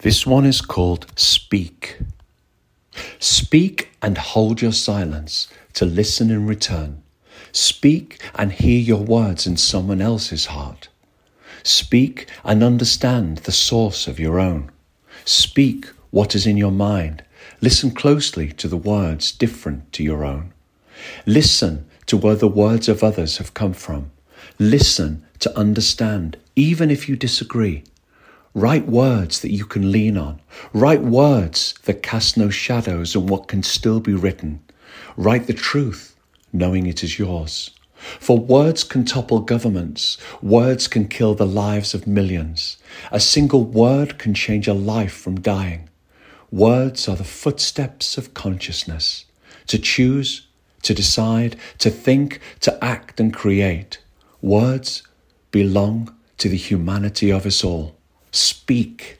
This one is called Speak. Speak and hold your silence to listen in return. Speak and hear your words in someone else's heart. Speak and understand the source of your own. Speak what is in your mind. Listen closely to the words different to your own. Listen to where the words of others have come from. Listen to understand, even if you disagree. Write words that you can lean on. Write words that cast no shadows on what can still be written. Write the truth, knowing it is yours. For words can topple governments. Words can kill the lives of millions. A single word can change a life from dying. Words are the footsteps of consciousness. To choose, to decide, to think, to act and create. Words belong to the humanity of us all. Speak